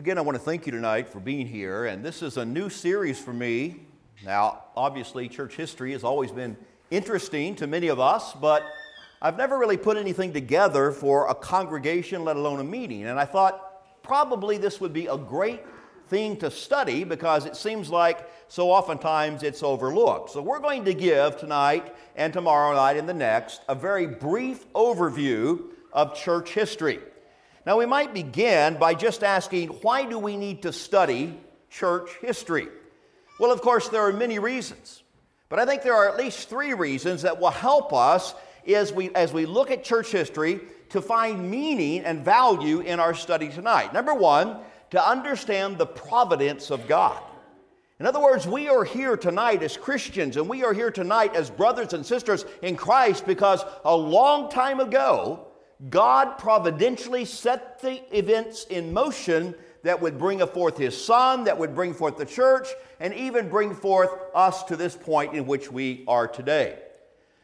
Again, I want to thank you tonight for being here, and this is a new series for me. Now, obviously, church history has always been interesting to many of us, but I've never really put anything together for a congregation, let alone a meeting. And I thought probably this would be a great thing to study because it seems like so oftentimes it's overlooked. So, we're going to give tonight and tomorrow night and the next a very brief overview of church history. Now, we might begin by just asking why do we need to study church history? Well, of course, there are many reasons, but I think there are at least three reasons that will help us as we, as we look at church history to find meaning and value in our study tonight. Number one, to understand the providence of God. In other words, we are here tonight as Christians and we are here tonight as brothers and sisters in Christ because a long time ago, God providentially set the events in motion that would bring forth His Son, that would bring forth the church, and even bring forth us to this point in which we are today.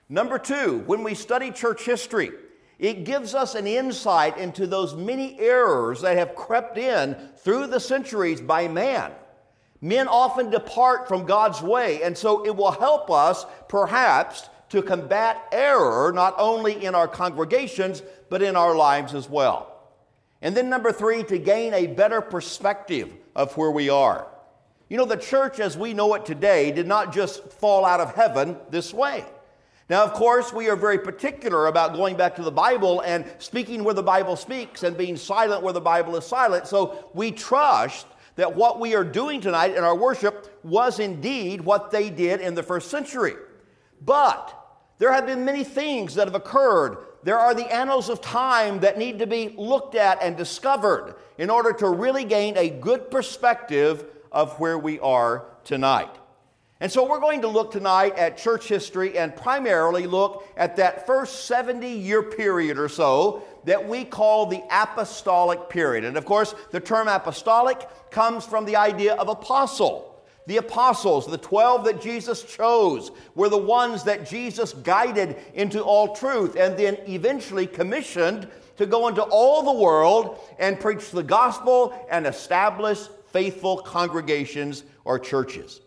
Number two, when we study church history, it gives us an insight into those many errors that have crept in through the centuries by man. Men often depart from God's way, and so it will help us, perhaps, to combat error not only in our congregations, but in our lives as well. And then, number three, to gain a better perspective of where we are. You know, the church as we know it today did not just fall out of heaven this way. Now, of course, we are very particular about going back to the Bible and speaking where the Bible speaks and being silent where the Bible is silent. So we trust that what we are doing tonight in our worship was indeed what they did in the first century. But there have been many things that have occurred there are the annals of time that need to be looked at and discovered in order to really gain a good perspective of where we are tonight. And so we're going to look tonight at church history and primarily look at that first 70 year period or so that we call the apostolic period. And of course, the term apostolic comes from the idea of apostle. The apostles, the 12 that Jesus chose, were the ones that Jesus guided into all truth and then eventually commissioned to go into all the world and preach the gospel and establish faithful congregations or churches.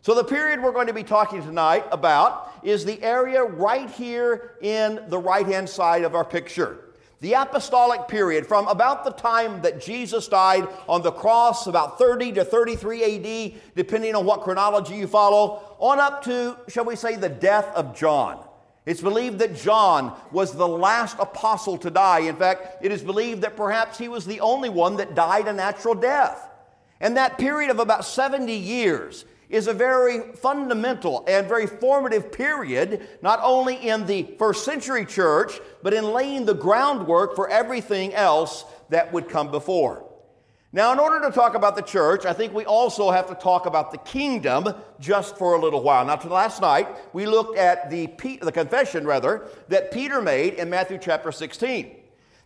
So, the period we're going to be talking tonight about is the area right here in the right hand side of our picture. The apostolic period, from about the time that Jesus died on the cross, about 30 to 33 AD, depending on what chronology you follow, on up to, shall we say, the death of John. It's believed that John was the last apostle to die. In fact, it is believed that perhaps he was the only one that died a natural death. And that period of about 70 years is a very fundamental and very formative period, not only in the first century church, but in laying the groundwork for everything else that would come before. Now, in order to talk about the church, I think we also have to talk about the kingdom just for a little while. Now, to last night, we looked at the, the confession, rather, that Peter made in Matthew chapter 16.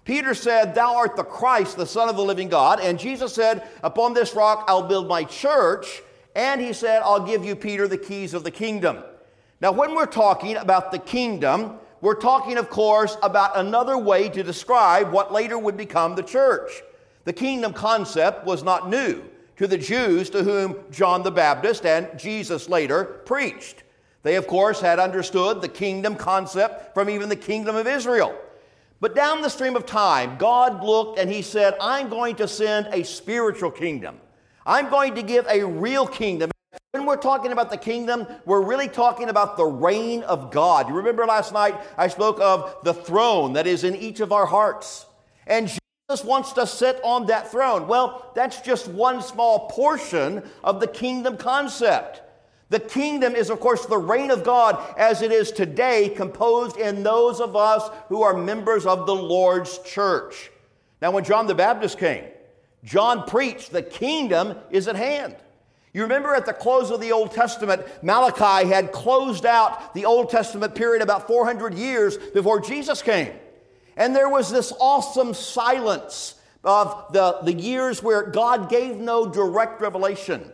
Peter said, Thou art the Christ, the Son of the living God. And Jesus said, Upon this rock I'll build my church, and he said, I'll give you, Peter, the keys of the kingdom. Now, when we're talking about the kingdom, we're talking, of course, about another way to describe what later would become the church. The kingdom concept was not new to the Jews to whom John the Baptist and Jesus later preached. They, of course, had understood the kingdom concept from even the kingdom of Israel. But down the stream of time, God looked and He said, I'm going to send a spiritual kingdom. I'm going to give a real kingdom. When we're talking about the kingdom, we're really talking about the reign of God. You remember last night I spoke of the throne that is in each of our hearts. And Jesus wants to sit on that throne. Well, that's just one small portion of the kingdom concept. The kingdom is, of course, the reign of God as it is today, composed in those of us who are members of the Lord's church. Now, when John the Baptist came, John preached, the kingdom is at hand. You remember at the close of the Old Testament, Malachi had closed out the Old Testament period about 400 years before Jesus came. And there was this awesome silence of the, the years where God gave no direct revelation.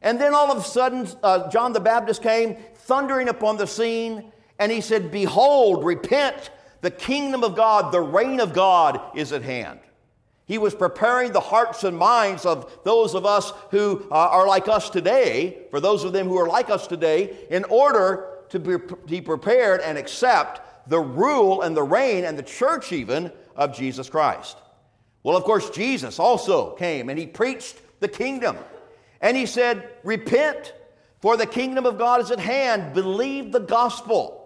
And then all of a sudden, uh, John the Baptist came thundering upon the scene, and he said, Behold, repent, the kingdom of God, the reign of God is at hand. He was preparing the hearts and minds of those of us who uh, are like us today, for those of them who are like us today, in order to be prepared and accept the rule and the reign and the church even of Jesus Christ. Well, of course, Jesus also came and he preached the kingdom. And he said, Repent, for the kingdom of God is at hand. Believe the gospel.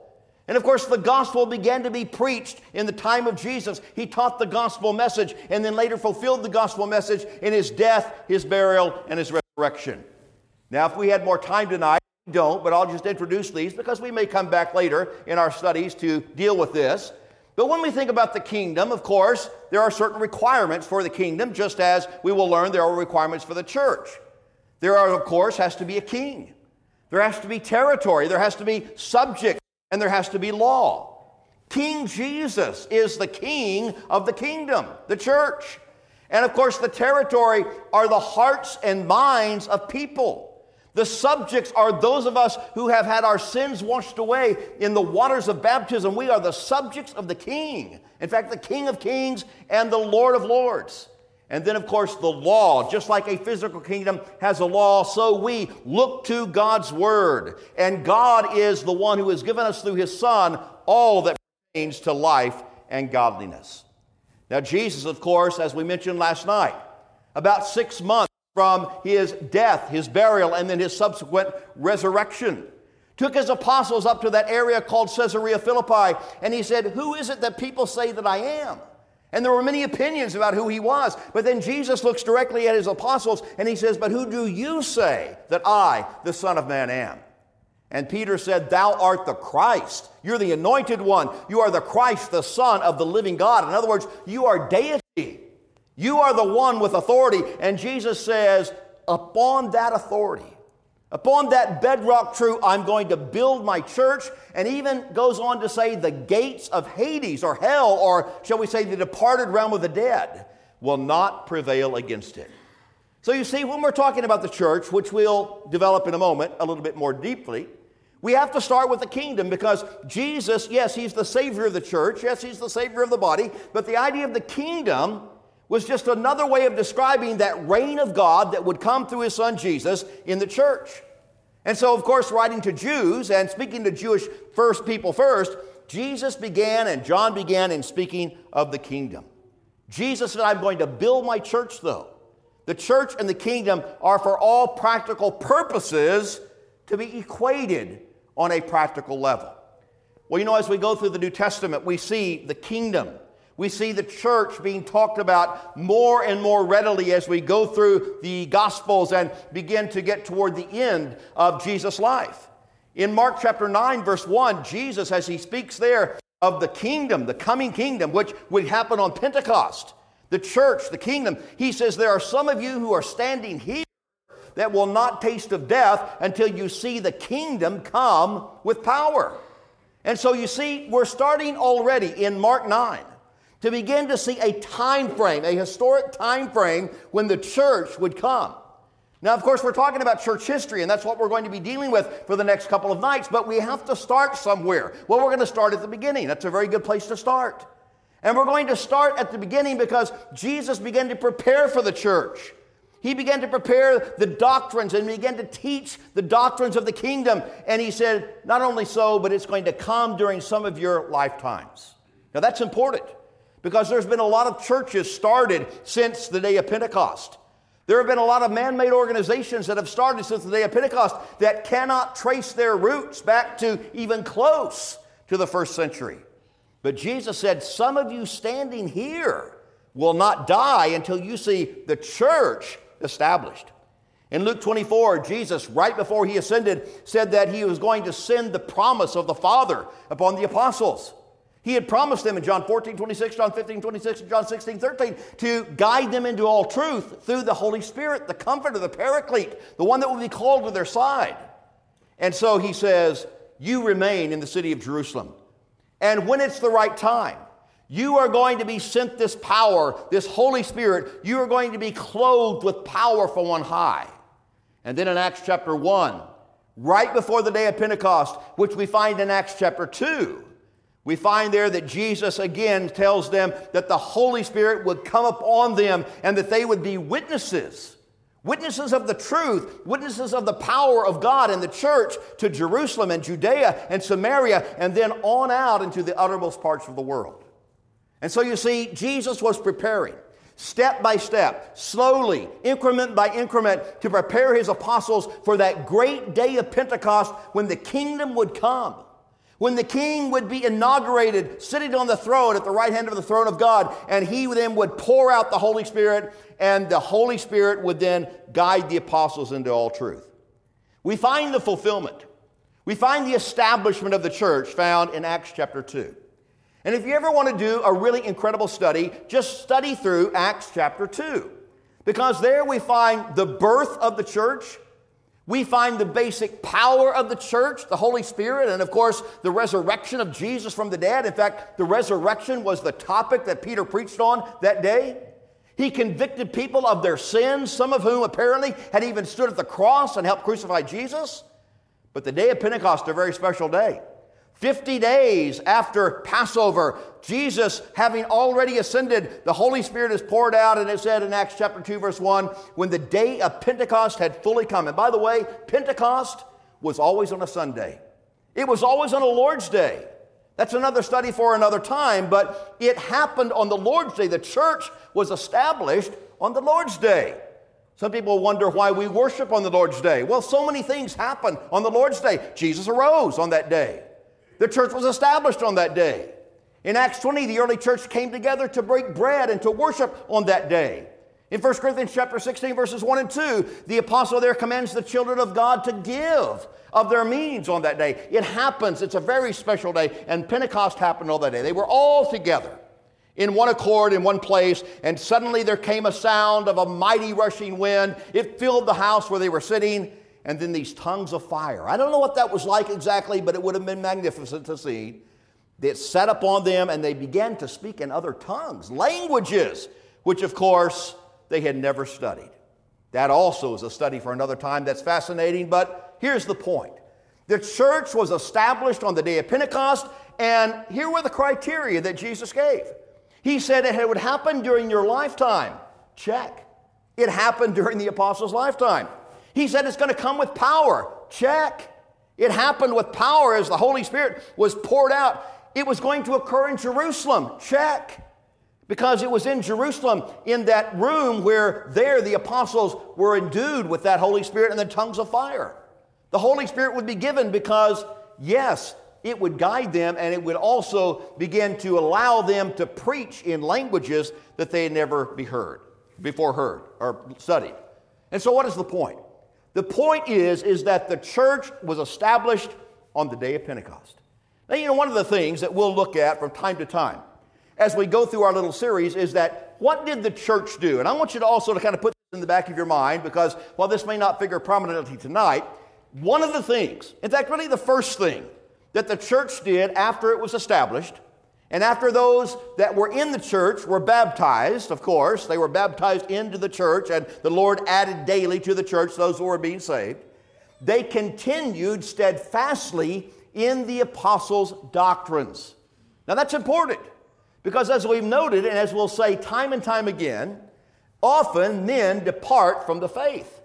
And of course, the gospel began to be preached in the time of Jesus. He taught the gospel message and then later fulfilled the gospel message in his death, his burial, and his resurrection. Now, if we had more time tonight, we don't, but I'll just introduce these because we may come back later in our studies to deal with this. But when we think about the kingdom, of course, there are certain requirements for the kingdom, just as we will learn there are requirements for the church. There are, of course, has to be a king. There has to be territory. There has to be subject and there has to be law. King Jesus is the king of the kingdom, the church. And of course, the territory are the hearts and minds of people. The subjects are those of us who have had our sins washed away in the waters of baptism. We are the subjects of the king. In fact, the king of kings and the lord of lords. And then, of course, the law, just like a physical kingdom has a law, so we look to God's word. And God is the one who has given us through his Son all that pertains to life and godliness. Now, Jesus, of course, as we mentioned last night, about six months from his death, his burial, and then his subsequent resurrection, took his apostles up to that area called Caesarea Philippi, and he said, Who is it that people say that I am? And there were many opinions about who he was. But then Jesus looks directly at his apostles and he says, But who do you say that I, the Son of Man, am? And Peter said, Thou art the Christ. You're the anointed one. You are the Christ, the Son of the living God. In other words, you are deity. You are the one with authority. And Jesus says, Upon that authority, Upon that bedrock truth, I'm going to build my church, and even goes on to say, the gates of Hades or hell, or shall we say, the departed realm of the dead, will not prevail against it. So you see, when we're talking about the church, which we'll develop in a moment a little bit more deeply, we have to start with the kingdom because Jesus, yes, he's the savior of the church, yes, he's the savior of the body, but the idea of the kingdom was just another way of describing that reign of God that would come through his son Jesus in the church. And so, of course, writing to Jews and speaking to Jewish first people first, Jesus began and John began in speaking of the kingdom. Jesus said, I'm going to build my church, though. The church and the kingdom are for all practical purposes to be equated on a practical level. Well, you know, as we go through the New Testament, we see the kingdom we see the church being talked about more and more readily as we go through the Gospels and begin to get toward the end of Jesus' life. In Mark chapter 9, verse 1, Jesus, as he speaks there of the kingdom, the coming kingdom, which would happen on Pentecost, the church, the kingdom, he says, There are some of you who are standing here that will not taste of death until you see the kingdom come with power. And so you see, we're starting already in Mark 9 to begin to see a time frame, a historic time frame when the church would come. Now, of course, we're talking about church history, and that's what we're going to be dealing with for the next couple of nights, but we have to start somewhere. Well, we're going to start at the beginning. That's a very good place to start. And we're going to start at the beginning because Jesus began to prepare for the church. He began to prepare the doctrines and began to teach the doctrines of the kingdom. And he said, not only so, but it's going to come during some of your lifetimes. Now, that's important because there's been a lot of churches started since the day of Pentecost. There have been a lot of man made organizations that have started since the day of Pentecost that cannot trace their roots back to even close to the first century. But Jesus said, Some of you standing here will not die until you see the church established. In Luke 24, Jesus, right before he ascended, said that he was going to send the promise of the Father upon the apostles. He had promised them in John 14, 26, John 15, 26, and John 16, 13 to guide them into all truth through the Holy Spirit, the comforter, the paraclete, the one that will be called to their side. And so he says, You remain in the city of Jerusalem. And when it's the right time, you are going to be sent this power, this Holy Spirit. You are going to be clothed with power from on high. And then in Acts chapter 1, right before the day of Pentecost, which we find in Acts chapter 2, We find there that Jesus again tells them that the Holy Spirit would come upon them and that they would be witnesses. Witnesses of the truth, witnesses of the power of God and the church to Jerusalem and Judea and Samaria, and then on out into the uttermost parts of the world. And so you see, Jesus was preparing step by step, slowly, increment by increment, to prepare his apostles for that great day of Pentecost when the kingdom would come. When the king would be inaugurated, sitting on the throne at the right hand of the throne of God, and he then would pour out the Holy Spirit, and the Holy Spirit would then guide the apostles into all truth. We find the fulfillment. We find the establishment of the church found in Acts chapter 2. And if you ever want to do a really incredible study, just study through Acts chapter 2. Because there we find the birth of the church, we find the basic power of the church, the Holy Spirit, and of course, the resurrection of Jesus from the dead. In fact, the resurrection was the topic that Peter preached on that day. He convicted people of their sins, some of whom apparently had even stood at the cross and helped crucify Jesus. But the day of Pentecost, a very special day. 50 days after Passover, Jesus, having already ascended, the Holy Spirit is poured out, and it said in Acts chapter 2, verse 1, when the day of Pentecost had fully come. And by the way, Pentecost was always on a Sunday, it was always on a Lord's Day. That's another study for another time, but it happened on the Lord's Day. The church was established on the Lord's Day. Some people wonder why we worship on the Lord's Day. Well, so many things happen on the Lord's Day. Jesus arose on that day. The church was established on that day. In Acts 20, the early church came together to break bread and to worship on that day. In 1 Corinthians chapter 16, verses 1 and 2, the apostle there commands the children of God to give of their means on that day. It happens, it's a very special day, and Pentecost happened on that day. They were all together in one accord in one place, and suddenly there came a sound of a mighty rushing wind. It filled the house where they were sitting and then these tongues of fire. I don't know what that was like exactly, but it would have been magnificent to see. It set upon them, and they began to speak in other tongues, languages, which of course they had never studied. That also is a study for another time that's fascinating, but here's the point. The church was established on the day of Pentecost, and here were the criteria that Jesus gave. He said it would happen during your lifetime. Check. It happened during the apostles' lifetime. He said it's going to come with power. Check. It happened with power as the Holy Spirit was poured out. It was going to occur in Jerusalem. Check. Because it was in Jerusalem, in that room where there the apostles were endued with that Holy Spirit and the tongues of fire. The Holy Spirit would be given because, yes, it would guide them and it would also begin to allow them to preach in languages that they had never be heard, before heard or studied. And so, what is the point? The point is, is that the church was established on the day of Pentecost. Now, you know, one of the things that we'll look at from time to time as we go through our little series is that what did the church do? And I want you to also to kind of put this in the back of your mind because while this may not figure prominently tonight, one of the things, in fact, really the first thing that the church did after it was established and after those that were in the church were baptized, of course, they were baptized into the church, and the Lord added daily to the church those who were being saved, they continued steadfastly in the apostles' doctrines. Now that's important because, as we've noted, and as we'll say time and time again, often men depart from the faith.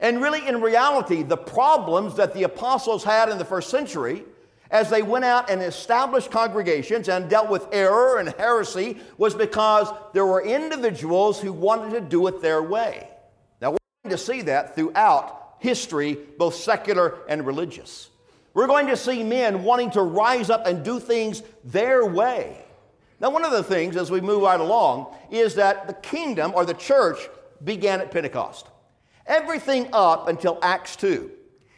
And really, in reality, the problems that the apostles had in the first century as they went out and established congregations and dealt with error and heresy was because there were individuals who wanted to do it their way. Now, we're going to see that throughout history, both secular and religious. We're going to see men wanting to rise up and do things their way. Now, one of the things as we move right along is that the kingdom or the church began at Pentecost. Everything up until Acts 2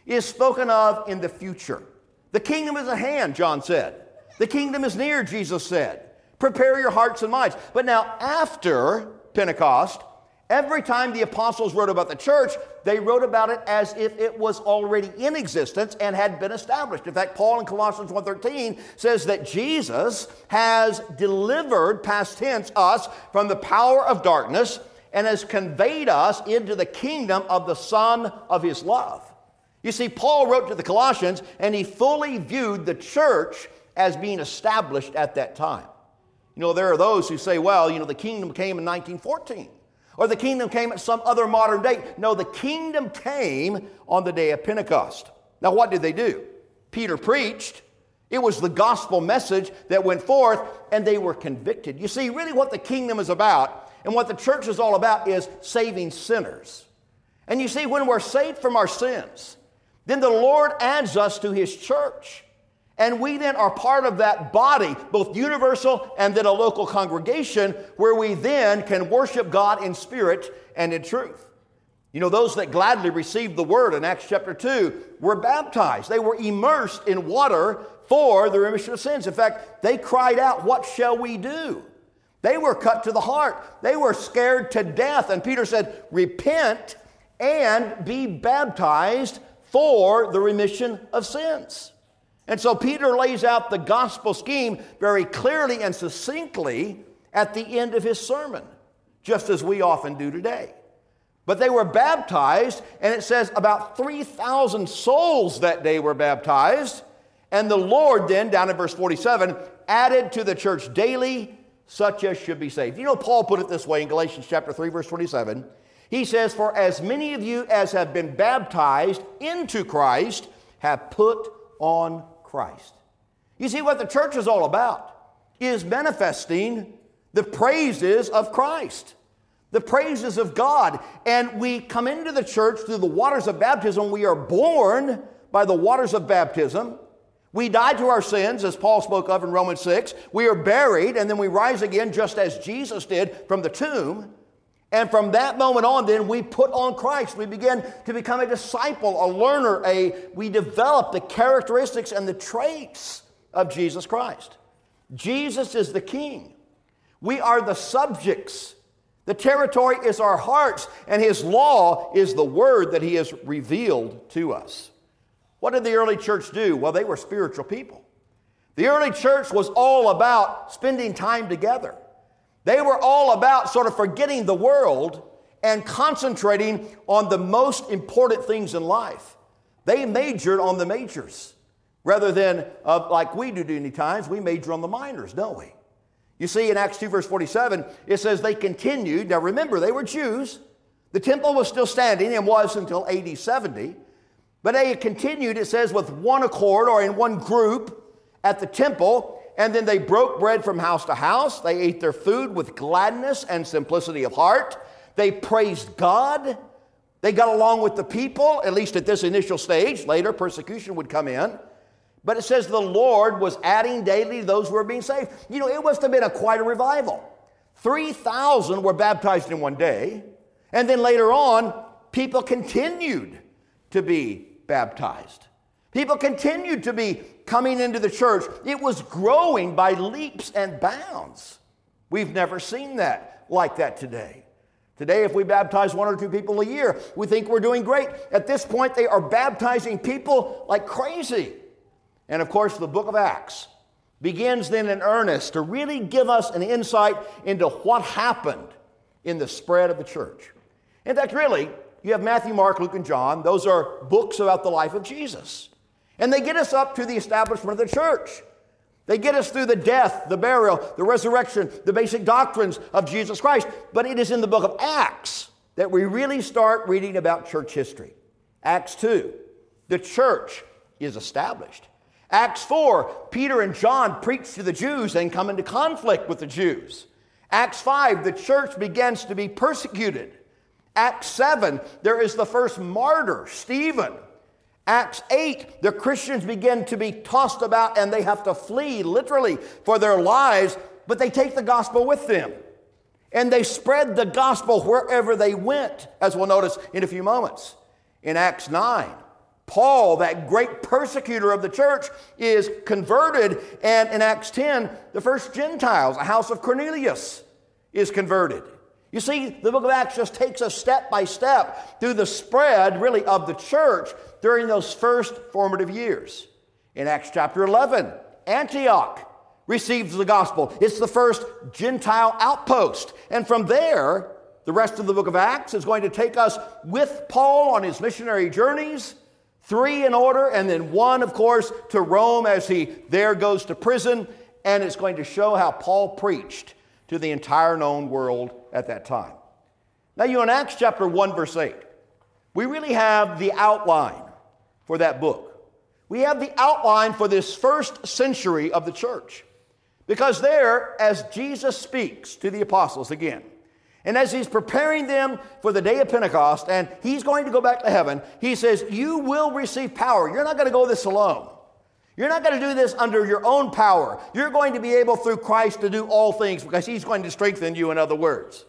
is spoken of in the future. The kingdom is at hand, John said. The kingdom is near, Jesus said. Prepare your hearts and minds. But now, after Pentecost, every time the apostles wrote about the church, they wrote about it as if it was already in existence and had been established. In fact, Paul in Colossians 1:13 says that Jesus has delivered past tense us from the power of darkness and has conveyed us into the kingdom of the son of his love. You see, Paul wrote to the Colossians and he fully viewed the church as being established at that time. You know, there are those who say, well, you know, the kingdom came in 1914 or the kingdom came at some other modern date. No, the kingdom came on the day of Pentecost. Now, what did they do? Peter preached. It was the gospel message that went forth, and they were convicted. You see, really, what the kingdom is about and what the church is all about is saving sinners. And you see, when we're saved from our sins, then the Lord adds us to his church. And we then are part of that body, both universal and then a local congregation, where we then can worship God in spirit and in truth. You know, those that gladly received the word in Acts chapter 2 were baptized. They were immersed in water for the remission of sins. In fact, they cried out, What shall we do? They were cut to the heart. They were scared to death. And Peter said, Repent and be baptized for the remission of sins. And so Peter lays out the gospel scheme very clearly and succinctly at the end of his sermon, just as we often do today. But they were baptized, and it says about 3,000 souls that day were baptized. And the Lord then, down in verse 47, added to the church daily such as should be saved. You know, Paul put it this way in Galatians chapter 3, verse 27. He says, For as many of you as have been baptized into Christ have put on Christ. You see, what the church is all about is manifesting the praises of Christ, the praises of God. And we come into the church through the waters of baptism. We are born by the waters of baptism. We die to our sins, as Paul spoke of in Romans 6. We are buried, and then we rise again, just as Jesus did from the tomb. And from that moment on, then we put on Christ. We begin to become a disciple, a learner, a we develop the characteristics and the traits of Jesus Christ. Jesus is the king. We are the subjects. The territory is our hearts, and his law is the word that he has revealed to us. What did the early church do? Well, they were spiritual people. The early church was all about spending time together. They were all about sort of forgetting the world and concentrating on the most important things in life. They majored on the majors rather than uh, like we do many times, we major on the minors, don't we? You see, in Acts 2, verse 47, it says they continued. Now remember, they were Jews. The temple was still standing and was until AD 70. But they continued, it says, with one accord or in one group at the temple and then they broke bread from house to house. They ate their food with gladness and simplicity of heart. They praised God. They got along with the people, at least at this initial stage. Later, persecution would come in. But it says the Lord was adding daily those who were being saved. You know, it must have been a, quite a revival. 3,000 were baptized in one day. And then later on, people continued to be baptized. People continued to be coming into the church. It was growing by leaps and bounds. We've never seen that like that today. Today, if we baptize one or two people a year, we think we're doing great. At this point, they are baptizing people like crazy. And of course, the book of Acts begins then in earnest to really give us an insight into what happened in the spread of the church. In fact, really, you have Matthew, Mark, Luke, and John. Those are books about the life of Jesus. And they get us up to the establishment of the church. They get us through the death, the burial, the resurrection, the basic doctrines of Jesus Christ. But it is in the book of Acts that we really start reading about church history. Acts 2, the church is established. Acts 4, Peter and John preach to the Jews and come into conflict with the Jews. Acts 5, the church begins to be persecuted. Acts 7, there is the first martyr, Stephen. Acts 8, the Christians begin to be tossed about and they have to flee literally for their lives, but they take the gospel with them. And they spread the gospel wherever they went, as we'll notice in a few moments. In Acts 9, Paul, that great persecutor of the church, is converted. And in Acts 10, the first Gentiles, a house of Cornelius, is converted. You see, the book of Acts just takes us step by step through the spread, really, of the church during those first formative years. In Acts chapter 11, Antioch receives the gospel. It's the first Gentile outpost. And from there, the rest of the book of Acts is going to take us with Paul on his missionary journeys Three in order, and then one, of course, to Rome as he there goes to prison. And it's going to show how Paul preached to the entire known world at that time. Now, you in Acts chapter 1, verse 8, we really have the outline for that book. We have the outline for this first century of the church. Because there, as Jesus speaks to the apostles again, and as he's preparing them for the day of Pentecost, and he's going to go back to heaven, he says, You will receive power. You're not going to go this alone. You're not going to do this under your own power. You're going to be able through Christ to do all things because he's going to strengthen you, in other words.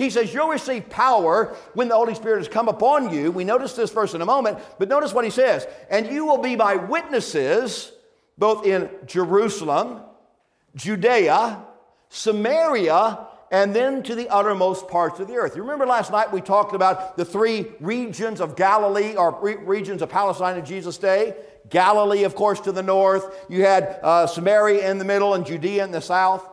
He says, You'll receive power when the Holy Spirit has come upon you. We notice this verse in a moment, but notice what he says. And you will be my witnesses both in Jerusalem, Judea, Samaria, and then to the uttermost parts of the earth. You remember last night we talked about the three regions of Galilee or re- regions of Palestine in Jesus' day. Galilee, of course, to the north. You had uh, Samaria in the middle and Judea in the south.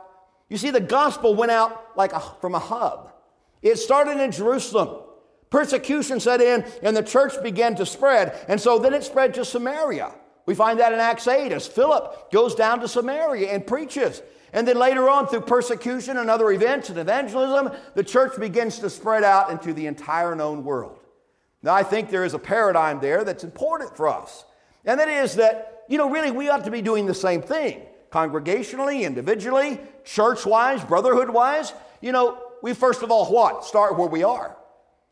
You see, the gospel went out like a, from a hub. It started in Jerusalem. Persecution set in, and the church began to spread. And so then it spread to Samaria. We find that in Acts 8 as Philip goes down to Samaria and preaches. And then later on, through persecution and other events and evangelism, the church begins to spread out into the entire known world. Now, I think there is a paradigm there that's important for us. And that is that, you know, really we ought to be doing the same thing congregationally, individually, church wise, brotherhood wise. You know, we first of all what? Start where we are.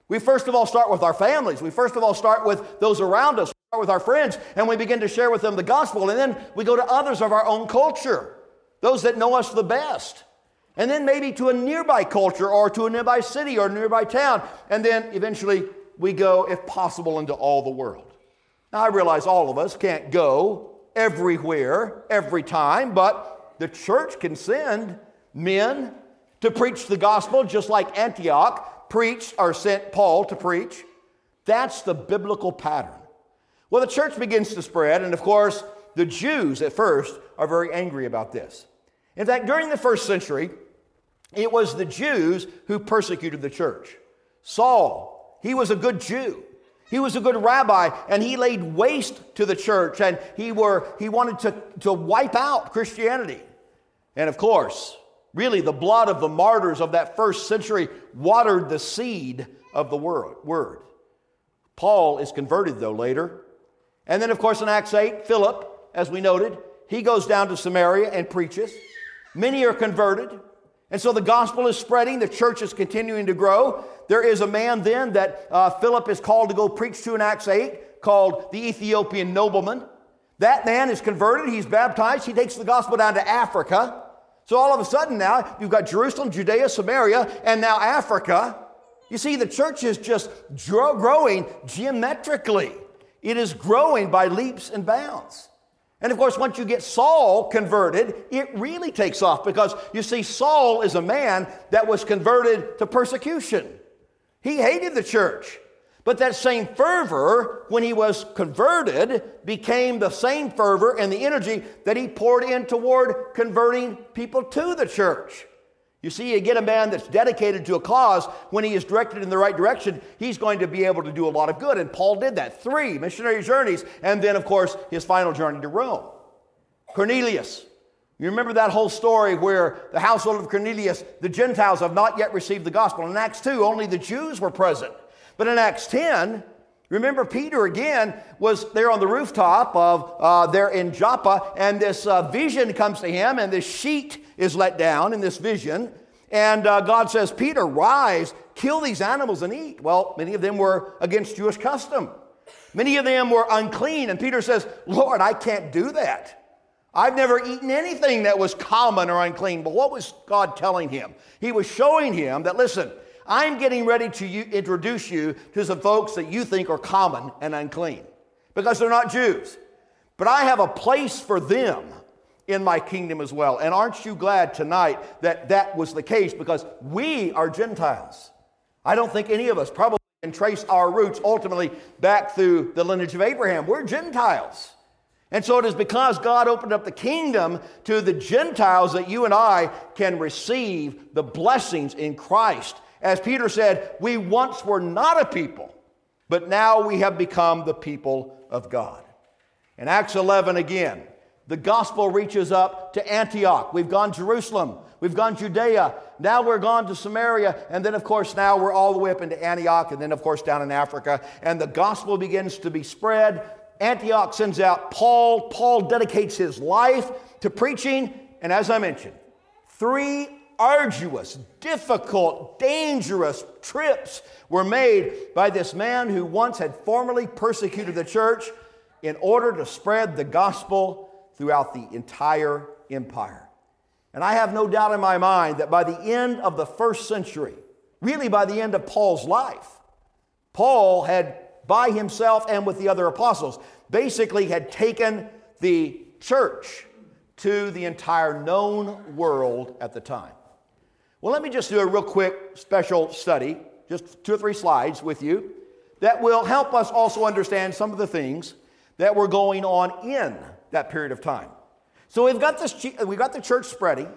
We first of all start with our families. We first of all start with those around us, start with our friends, and we begin to share with them the gospel. And then we go to others of our own culture those that know us the best. And then maybe to a nearby culture or to a nearby city or nearby town. And then eventually we go, if possible, into all the world. Now, I realize all of us can't go everywhere, every time, but the church can send men to preach the gospel, just like Antioch preached or sent Paul to preach. That's the biblical pattern. Well, the church begins to spread, and of course, the Jews at first are very angry about this. In fact, during the first century, it was the Jews who persecuted the church. Saul, he was a good Jew. He was a good rabbi, and he laid waste to the church, and he, were, he wanted to, to wipe out Christianity. And of course, really, the blood of the martyrs of that first century watered the seed of the word. Paul is converted, though, later. And then, of course, in Acts 8, Philip, as we noted, he goes down to Samaria and preaches. Many are converted. And so the gospel is spreading, the church is continuing to grow. There is a man then that uh, Philip is called to go preach to in Acts 8 called the Ethiopian nobleman. That man is converted, he's baptized, he takes the gospel down to Africa. So all of a sudden now, you've got Jerusalem, Judea, Samaria, and now Africa. You see, the church is just growing geometrically, it is growing by leaps and bounds. And of course, once you get Saul converted, it really takes off because you see, Saul is a man that was converted to persecution. He hated the church. But that same fervor, when he was converted, became the same fervor and the energy that he poured in toward converting people to the church. You see, you get a man that's dedicated to a cause, when he is directed in the right direction, he's going to be able to do a lot of good. And Paul did that. Three missionary journeys, and then, of course, his final journey to Rome. Cornelius. You remember that whole story where the household of Cornelius, the Gentiles have not yet received the gospel. In Acts 2, only the Jews were present. But in Acts 10, Remember, Peter again was there on the rooftop of uh, there in Joppa, and this uh, vision comes to him, and this sheet is let down in this vision. And uh, God says, Peter, rise, kill these animals and eat. Well, many of them were against Jewish custom. Many of them were unclean. And Peter says, Lord, I can't do that. I've never eaten anything that was common or unclean. But what was God telling him? He was showing him that, listen, I'm getting ready to you, introduce you to some folks that you think are common and unclean because they're not Jews. But I have a place for them in my kingdom as well. And aren't you glad tonight that that was the case because we are Gentiles? I don't think any of us probably can trace our roots ultimately back through the lineage of Abraham. We're Gentiles. And so it is because God opened up the kingdom to the Gentiles that you and I can receive the blessings in Christ as Peter said, we once were not a people, but now we have become the people of God. In Acts 11 again, the gospel reaches up to Antioch. We've gone Jerusalem, we've gone Judea, now we're gone to Samaria, and then, of course, now we're all the way up into Antioch, and then, of course, down in Africa. And the gospel begins to be spread. Antioch sends out Paul. Paul dedicates his life to preaching, and as I mentioned, three arduous, difficult, dangerous trips were made by this man who once had formerly persecuted the church in order to spread the gospel throughout the entire empire. And I have no doubt in my mind that by the end of the first century, really by the end of Paul's life, Paul had by himself and with the other apostles basically had taken the church to the entire known world at the time. Well, let me just do a real quick special study, just two or three slides with you, that will help us also understand some of the things that were going on in that period of time. So we've got this we've got the church spreading.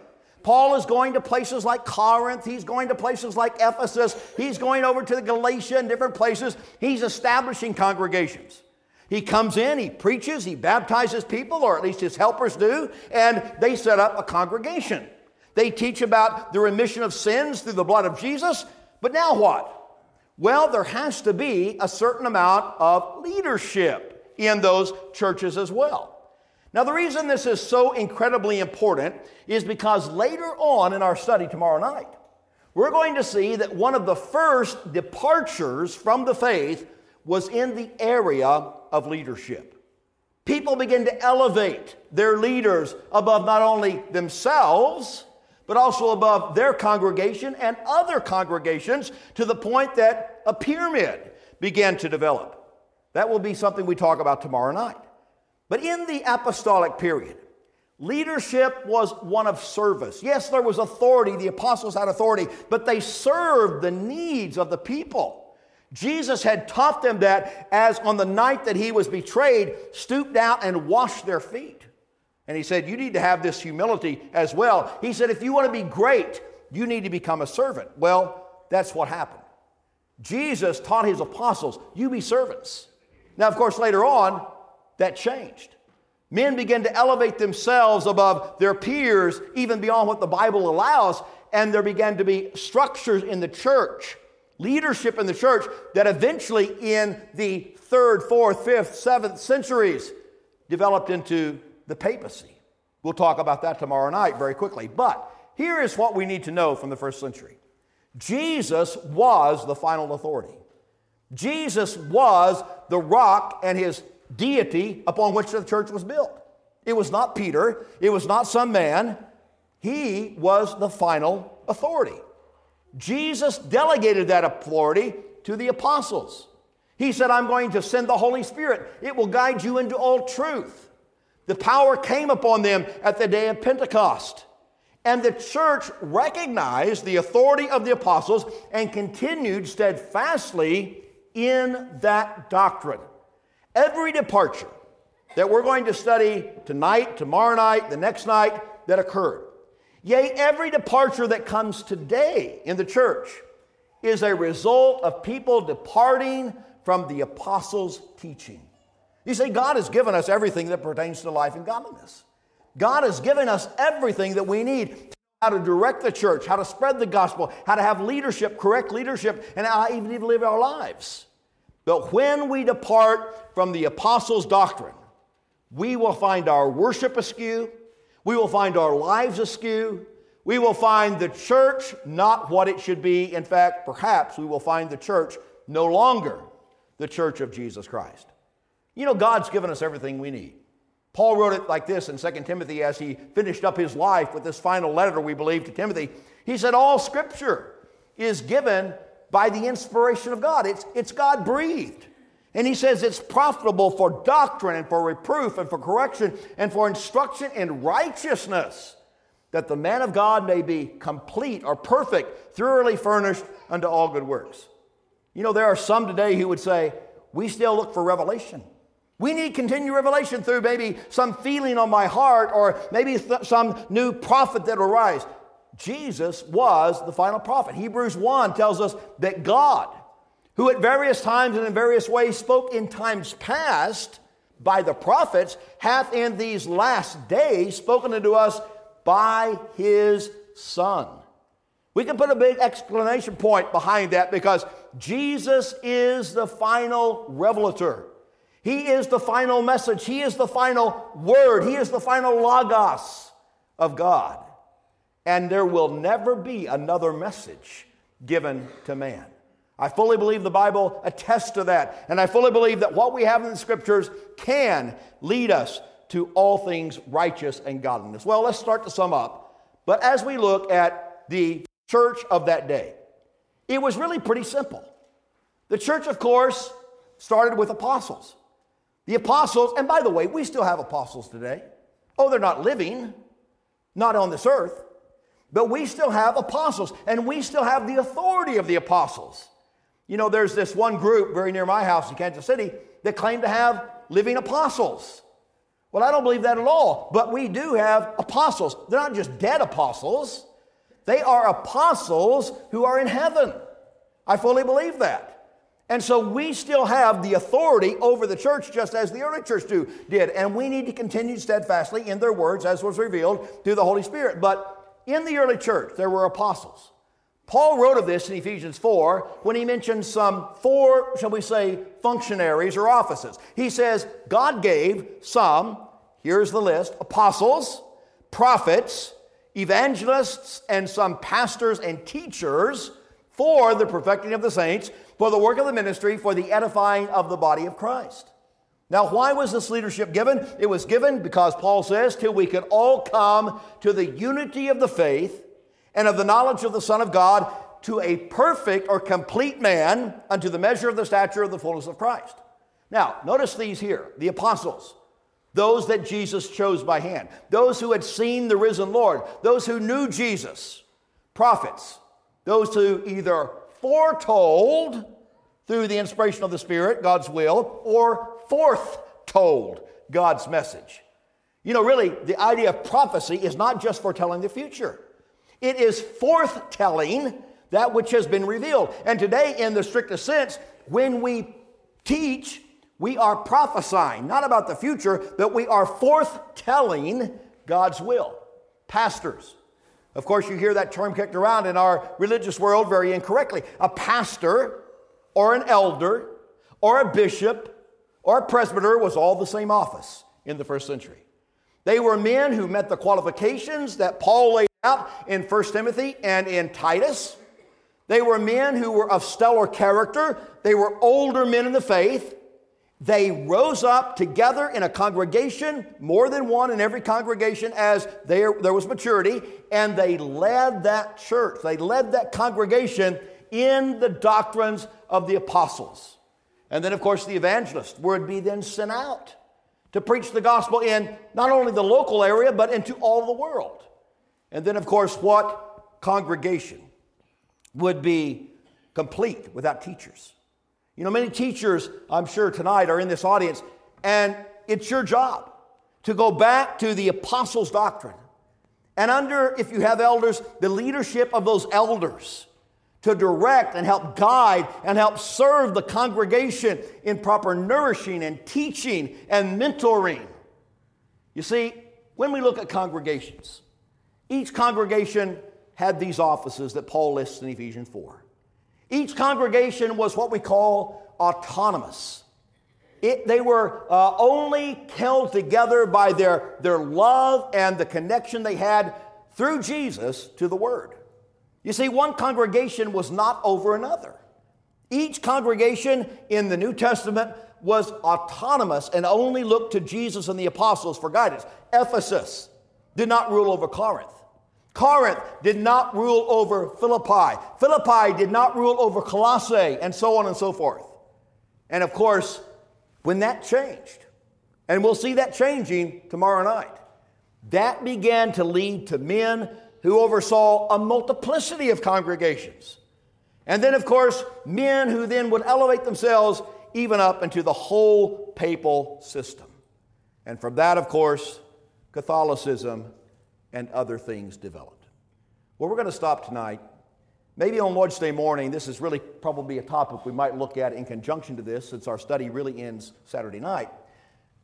Paul is going to places like Corinth, he's going to places like Ephesus, he's going over to the Galatia and different places. He's establishing congregations. He comes in, he preaches, he baptizes people, or at least his helpers do, and they set up a congregation. They teach about the remission of sins through the blood of Jesus, but now what? Well, there has to be a certain amount of leadership in those churches as well. Now, the reason this is so incredibly important is because later on in our study tomorrow night, we're going to see that one of the first departures from the faith was in the area of leadership. People begin to elevate their leaders above not only themselves, but also above their congregation and other congregations to the point that a pyramid began to develop. That will be something we talk about tomorrow night. But in the apostolic period, leadership was one of service. Yes, there was authority, the apostles had authority, but they served the needs of the people. Jesus had taught them that as on the night that he was betrayed, stooped down and washed their feet. And he said, You need to have this humility as well. He said, If you want to be great, you need to become a servant. Well, that's what happened. Jesus taught his apostles, You be servants. Now, of course, later on, that changed. Men began to elevate themselves above their peers, even beyond what the Bible allows, and there began to be structures in the church, leadership in the church, that eventually, in the third, fourth, fifth, seventh centuries, developed into the papacy. We'll talk about that tomorrow night very quickly. But here is what we need to know from the first century Jesus was the final authority. Jesus was the rock and his deity upon which the church was built. It was not Peter, it was not some man. He was the final authority. Jesus delegated that authority to the apostles. He said, I'm going to send the Holy Spirit. It will guide you into all truth. The power came upon them at the day of Pentecost. And the church recognized the authority of the apostles and continued steadfastly in that doctrine. Every departure that we're going to study tonight, tomorrow night, the next night that occurred, yea, every departure that comes today in the church is a result of people departing from the apostles' teaching. You see, God has given us everything that pertains to life and godliness. God has given us everything that we need how to direct the church, how to spread the gospel, how to have leadership, correct leadership, and how even to live our lives. But when we depart from the apostles' doctrine, we will find our worship askew, we will find our lives askew, we will find the church not what it should be. In fact, perhaps we will find the church no longer the church of Jesus Christ. You know, God's given us everything we need. Paul wrote it like this in 2 Timothy as he finished up his life with this final letter, we believe, to Timothy. He said, All scripture is given by the inspiration of God. It's, it's God breathed. And he says it's profitable for doctrine and for reproof and for correction and for instruction in righteousness, that the man of God may be complete or perfect, thoroughly furnished unto all good works. You know, there are some today who would say, we still look for revelation. We need continued revelation through maybe some feeling on my heart or maybe th- some new prophet that will rise. Jesus was the final prophet. Hebrews 1 tells us that God, who at various times and in various ways spoke in times past by the prophets, hath in these last days spoken unto us by his Son. We can put a big exclamation point behind that because Jesus is the final revelator. He is the final message. He is the final word. He is the final logos of God. And there will never be another message given to man. I fully believe the Bible attests to that. And I fully believe that what we have in the scriptures can lead us to all things righteous and godliness. Well, let's start to sum up. But as we look at the church of that day, it was really pretty simple. The church, of course, started with apostles. The apostles, and by the way, we still have apostles today. Oh, they're not living, not on this earth, but we still have apostles, and we still have the authority of the apostles. You know, there's this one group very near my house in Kansas City that claim to have living apostles. Well, I don't believe that at all, but we do have apostles. They're not just dead apostles, they are apostles who are in heaven. I fully believe that. And so we still have the authority over the church just as the early church do, did. And we need to continue steadfastly in their words as was revealed through the Holy Spirit. But in the early church, there were apostles. Paul wrote of this in Ephesians 4 when he mentions some four, shall we say, functionaries or offices. He says, God gave some, here's the list apostles, prophets, evangelists, and some pastors and teachers for the perfecting of the saints, for the work of the ministry, for the edifying of the body of Christ. Now, why was this leadership given? It was given because Paul says, till we could all come to the unity of the faith and of the knowledge of the Son of God to a perfect or complete man unto the measure of the stature of the fullness of Christ. Now, notice these here the apostles, those that Jesus chose by hand, those who had seen the risen Lord, those who knew Jesus, prophets, those who either foretold through the inspiration of the Spirit, God's will, or foretold God's message. You know, really, the idea of prophecy is not just foretelling the future. It is forthtelling that which has been revealed. And today, in the strictest sense, when we teach, we are prophesying, not about the future, but we are forthtelling God's will. Pastors. Of course, you hear that term kicked around in our religious world very incorrectly. A pastor or an elder or a bishop or a presbyter was all the same office in the first century. They were men who met the qualifications that Paul laid out in 1 Timothy and in Titus. They were men who were of stellar character. They were older men in the faith. They rose up together in a congregation, more than one in every congregation, as there, there was maturity, and they led that church. They led that congregation in the doctrines of the apostles. And then, of course, the evangelist would be then sent out to preach the gospel in not only the local area, but into all the world. And then, of course, what congregation would be complete without teachers? You know, many teachers, I'm sure, tonight are in this audience, and it's your job to go back to the apostles' doctrine. And under, if you have elders, the leadership of those elders to direct and help guide and help serve the congregation in proper nourishing and teaching and mentoring. You see, when we look at congregations, each congregation had these offices that Paul lists in Ephesians 4. Each congregation was what we call autonomous. It, they were uh, only held together by their, their love and the connection they had through Jesus to the Word. You see, one congregation was not over another. Each congregation in the New Testament was autonomous and only looked to Jesus and the apostles for guidance. Ephesus did not rule over Corinth. Corinth did not rule over Philippi. Philippi did not rule over Colossae, and so on and so forth. And of course, when that changed, and we'll see that changing tomorrow night, that began to lead to men who oversaw a multiplicity of congregations. And then, of course, men who then would elevate themselves even up into the whole papal system. And from that, of course, Catholicism and other things developed. Well, we're going to stop tonight. Maybe on Lord's Day morning, this is really probably a topic we might look at in conjunction to this since our study really ends Saturday night.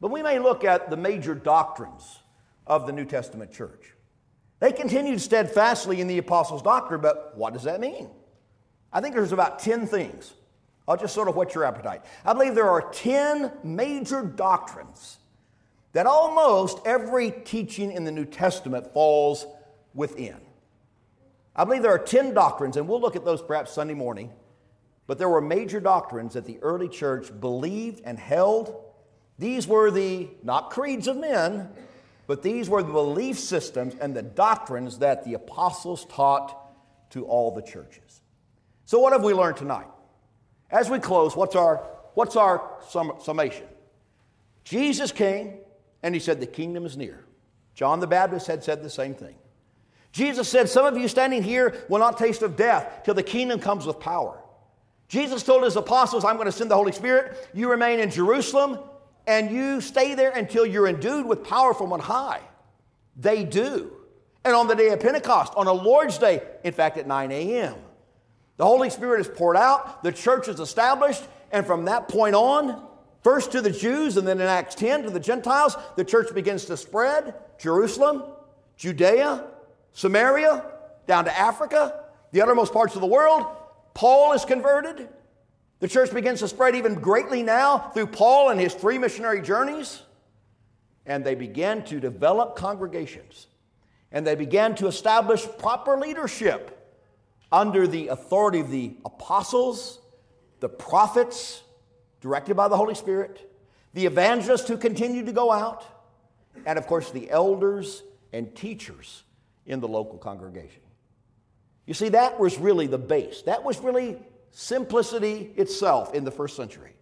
But we may look at the major doctrines of the New Testament church. They continued steadfastly in the apostles' doctrine, but what does that mean? I think there's about 10 things. I'll just sort of whet your appetite. I believe there are 10 major doctrines that almost every teaching in the New Testament falls within. I believe there are 10 doctrines, and we'll look at those perhaps Sunday morning, but there were major doctrines that the early church believed and held. These were the, not creeds of men, but these were the belief systems and the doctrines that the apostles taught to all the churches. So, what have we learned tonight? As we close, what's our, what's our sum, summation? Jesus came and he said, The kingdom is near. John the Baptist had said the same thing. Jesus said, Some of you standing here will not taste of death till the kingdom comes with power. Jesus told his apostles, I'm going to send the Holy Spirit. You remain in Jerusalem and you stay there until you're endued with power from on high. They do. And on the day of Pentecost, on a Lord's Day, in fact, at 9 a.m., the Holy Spirit is poured out, the church is established, and from that point on, first to the Jews and then in Acts 10 to the Gentiles, the church begins to spread Jerusalem, Judea, Samaria, down to Africa, the uttermost parts of the world. Paul is converted. The church begins to spread even greatly now through Paul and his three missionary journeys. And they began to develop congregations. And they began to establish proper leadership under the authority of the apostles, the prophets, directed by the Holy Spirit, the evangelists who continued to go out, and of course the elders and teachers in the local congregation. You see, that was really the base. That was really simplicity itself in the first century.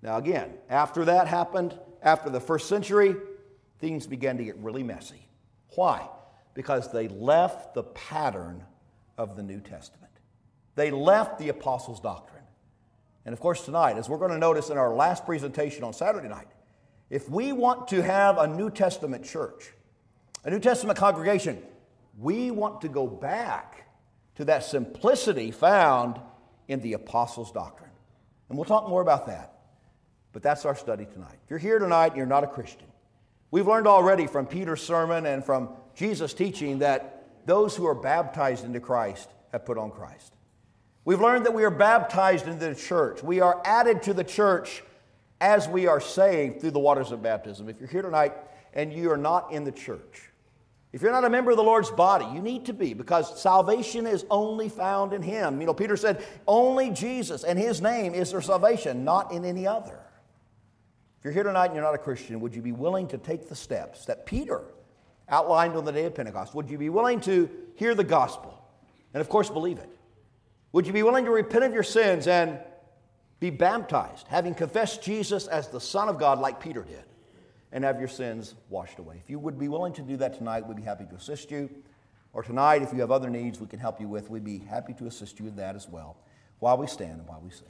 Now, again, after that happened, after the first century, things began to get really messy. Why? Because they left the pattern of the New Testament. They left the apostles' doctrine. And of course, tonight, as we're going to notice in our last presentation on Saturday night, if we want to have a New Testament church, a New Testament congregation, we want to go back to that simplicity found in the apostles' doctrine. And we'll talk more about that. But that's our study tonight. If you're here tonight and you're not a Christian, we've learned already from Peter's sermon and from Jesus' teaching that those who are baptized into Christ have put on Christ. We've learned that we are baptized into the church. We are added to the church as we are saved through the waters of baptism. If you're here tonight and you are not in the church, if you're not a member of the Lord's body, you need to be because salvation is only found in Him. You know, Peter said, only Jesus and His name is their salvation, not in any other. If you're here tonight and you're not a Christian, would you be willing to take the steps that Peter outlined on the day of Pentecost? Would you be willing to hear the gospel and, of course, believe it? Would you be willing to repent of your sins and be baptized, having confessed Jesus as the Son of God, like Peter did? and have your sins washed away. If you would be willing to do that tonight, we'd be happy to assist you. Or tonight, if you have other needs we can help you with, we'd be happy to assist you in that as well while we stand and while we sing.